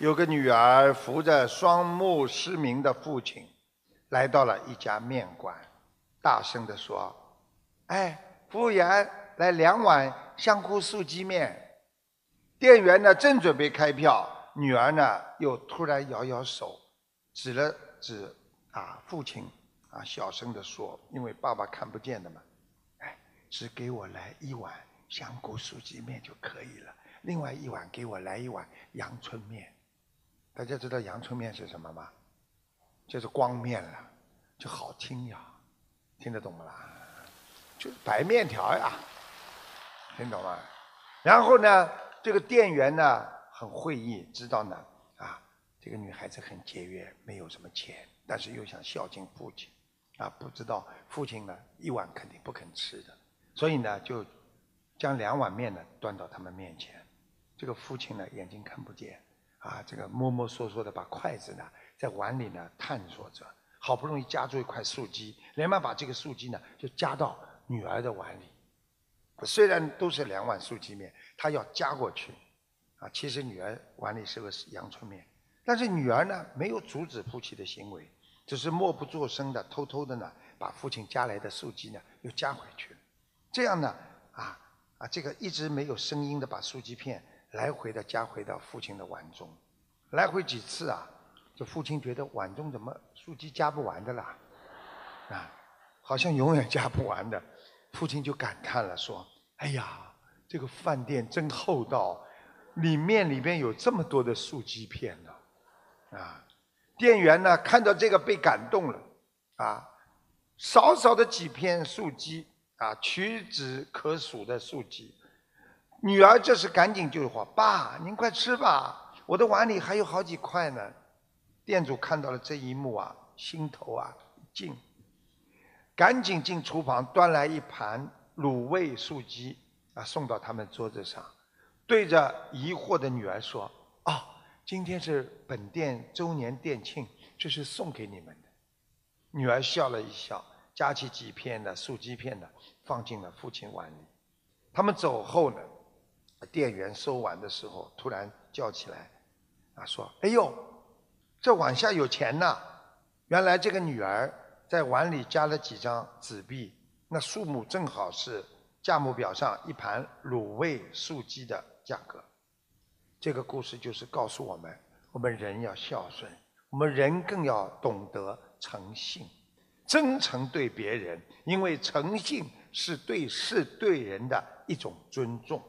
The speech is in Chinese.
有个女儿扶着双目失明的父亲，来到了一家面馆，大声地说：“哎，服务员，来两碗香菇素鸡面。”店员呢正准备开票，女儿呢又突然摇摇手，指了指啊父亲，啊小声地说：“因为爸爸看不见的嘛，哎，只给我来一碗香菇素鸡面就可以了。另外一碗给我来一碗阳春面。大家知道阳春面是什么吗？就是光面了，就好听呀，听得懂不啦？就是白面条呀，听懂吗？然后呢？这个店员呢很会意，知道呢啊，这个女孩子很节约，没有什么钱，但是又想孝敬父亲，啊，不知道父亲呢一碗肯定不肯吃的，所以呢就将两碗面呢端到他们面前。这个父亲呢眼睛看不见，啊，这个摸摸索索的把筷子呢在碗里呢探索着，好不容易夹住一块素鸡，连忙把这个素鸡呢就夹到女儿的碗里。虽然都是两碗素鸡面。他要夹过去，啊，其实女儿碗里是个阳春面，但是女儿呢没有阻止父亲的行为，只是默不作声的偷偷的呢把父亲夹来的素鸡呢又夹回去了，这样呢啊啊这个一直没有声音的把素鸡片来回的加回到父亲的碗中，来回几次啊，这父亲觉得碗中怎么素鸡加不完的啦，啊，好像永远加不完的，父亲就感叹了说：“哎呀。”这个饭店真厚道，里面里边有这么多的素鸡片呢，啊，店员呢看到这个被感动了，啊，少少的几片素鸡啊，屈指可数的素鸡，女儿这时赶紧就说：“爸，您快吃吧，我的碗里还有好几块呢。”店主看到了这一幕啊，心头啊一静，赶紧进厨房端来一盘卤味素鸡。啊，送到他们桌子上，对着疑惑的女儿说：“哦，今天是本店周年店庆，这是送给你们的。”女儿笑了一笑，夹起几片的素鸡片呢，放进了父亲碗里。他们走后呢，店员收碗的时候突然叫起来：“啊，说，哎呦，这碗下有钱呐！原来这个女儿在碗里加了几张纸币，那数目正好是。”价目表上一盘卤味素鸡的价格，这个故事就是告诉我们：我们人要孝顺，我们人更要懂得诚信、真诚对别人，因为诚信是对事对人的一种尊重。